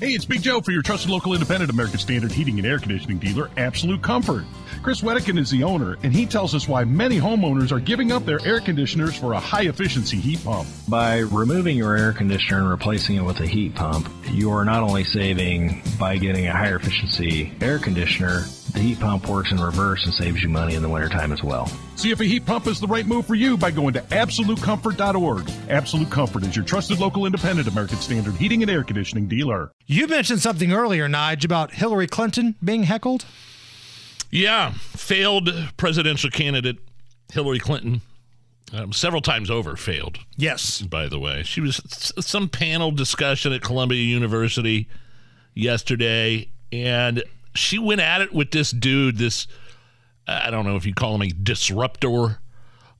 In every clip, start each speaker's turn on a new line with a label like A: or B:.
A: Hey, it's Big Joe for your trusted local independent American Standard heating and air conditioning dealer, Absolute Comfort. Chris Wedekin is the owner, and he tells us why many homeowners are giving up their air conditioners for a high efficiency heat pump.
B: By removing your air conditioner and replacing it with a heat pump, you are not only saving by getting a higher efficiency air conditioner, the heat pump works in reverse and saves you money in the wintertime as well.
A: See if a heat pump is the right move for you by going to AbsoluteComfort.org. Absolute Comfort is your trusted local independent American Standard heating and air conditioning dealer.
C: You mentioned something earlier, Nige, about Hillary Clinton being heckled.
D: Yeah, failed presidential candidate Hillary Clinton. Um, several times over failed.
C: Yes.
D: By the way, she was some panel discussion at Columbia University yesterday, and she went at it with this dude, this I don't know if you call him a disruptor,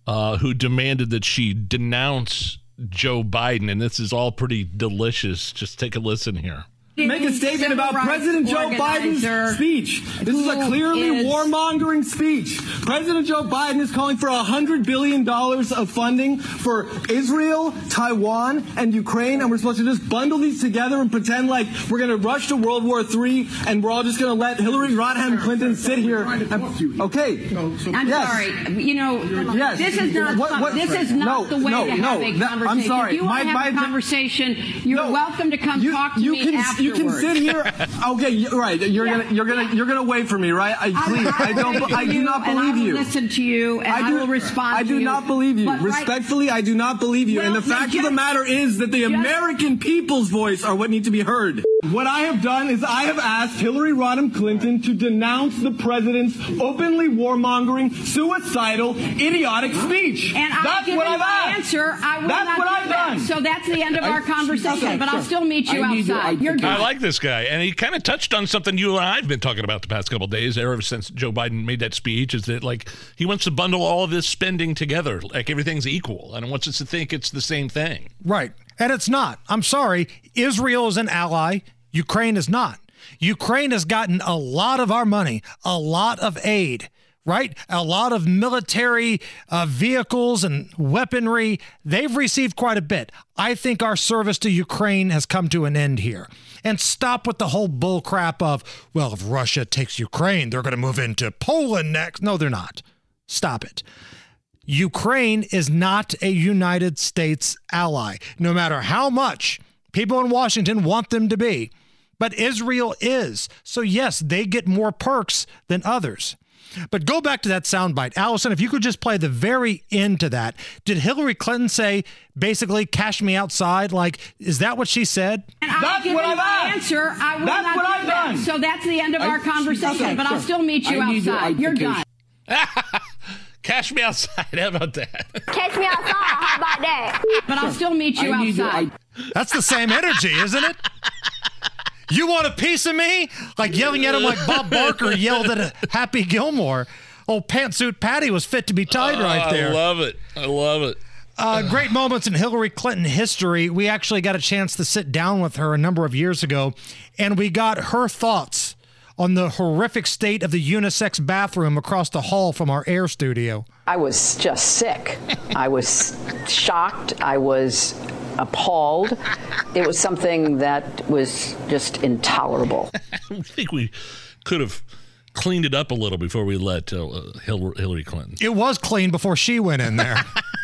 D: uh, who demanded that she denounce Joe Biden, and this is all pretty delicious. Just take a listen here
E: make a statement about President Joe Biden's speech. This is a clearly is... warmongering speech. President Joe Biden is calling for $100 billion of funding for Israel, Taiwan, and Ukraine, and we're supposed to just bundle these together and pretend like we're going to rush to World War III and we're all just going to let Hillary Rodham Clinton sit here. And, okay.
F: I'm yes. sorry. You know, yes. this is not, what, what, this is not no, the way
E: no,
F: to have a conversation. I'm sorry. If you want to have my, a conversation, you're no, welcome to come you, talk to me
E: can,
F: afterwards
E: you can sit here. Okay, right. You're yeah. gonna you're gonna you're gonna wait for me, right? I, please, I, don't. I do not believe
F: you.
E: Listen
F: to you, and I, do, I will respond.
E: I do not believe you. Respectfully, I do not believe you. Well, and the fact just, of the matter is that the just, American people's voice are what need to be heard. What I have done is I have asked Hillary Rodham Clinton to denounce the president's openly warmongering, suicidal, idiotic speech.
F: And
E: that's
F: I've
E: what I've
F: asked. answer. I will
E: that's
F: not
E: what I've
F: that.
E: done.
F: So that's the end of our conversation. Okay, but sure. I'll still meet you I outside. You're
D: I like this guy, and he kind of touched on something you and I've been talking about the past couple days, ever since Joe Biden made that speech. Is that like he wants to bundle all of this spending together, like everything's equal, and wants us to think it's the same thing.
C: Right, and it's not. I'm sorry. Israel is an ally. Ukraine is not. Ukraine has gotten a lot of our money, a lot of aid right? A lot of military uh, vehicles and weaponry. They've received quite a bit. I think our service to Ukraine has come to an end here. And stop with the whole bull crap of, well, if Russia takes Ukraine, they're going to move into Poland next. No, they're not. Stop it. Ukraine is not a United States ally, no matter how much people in Washington want them to be. But Israel is. So, yes, they get more perks than others. But go back to that soundbite. Allison, if you could just play the very end to that. Did Hillary Clinton say basically cash me outside? Like, is that what she said?
F: And that's what I've my answer. I will
E: that's
F: not
E: what I've
F: that.
E: done.
F: So that's the end of I, our conversation. Okay, but sure. I'll still meet you I outside. You're done.
D: Cash me outside. How about that?
G: Cash me outside. How about that?
F: But I'll still meet you outside.
C: That's the same energy, isn't it? You want a piece of me? Like yelling at him like Bob Barker yelled at Happy Gilmore. Old pantsuit Patty was fit to be tied right there.
D: I love it. I love it.
C: Uh, great moments in Hillary Clinton history. We actually got a chance to sit down with her a number of years ago, and we got her thoughts on the horrific state of the unisex bathroom across the hall from our air studio.
H: I was just sick. I was shocked. I was appalled. It was something that was just intolerable.
D: I think we could have cleaned it up a little before we let uh, Hillary Clinton.
C: It was clean before she went in there.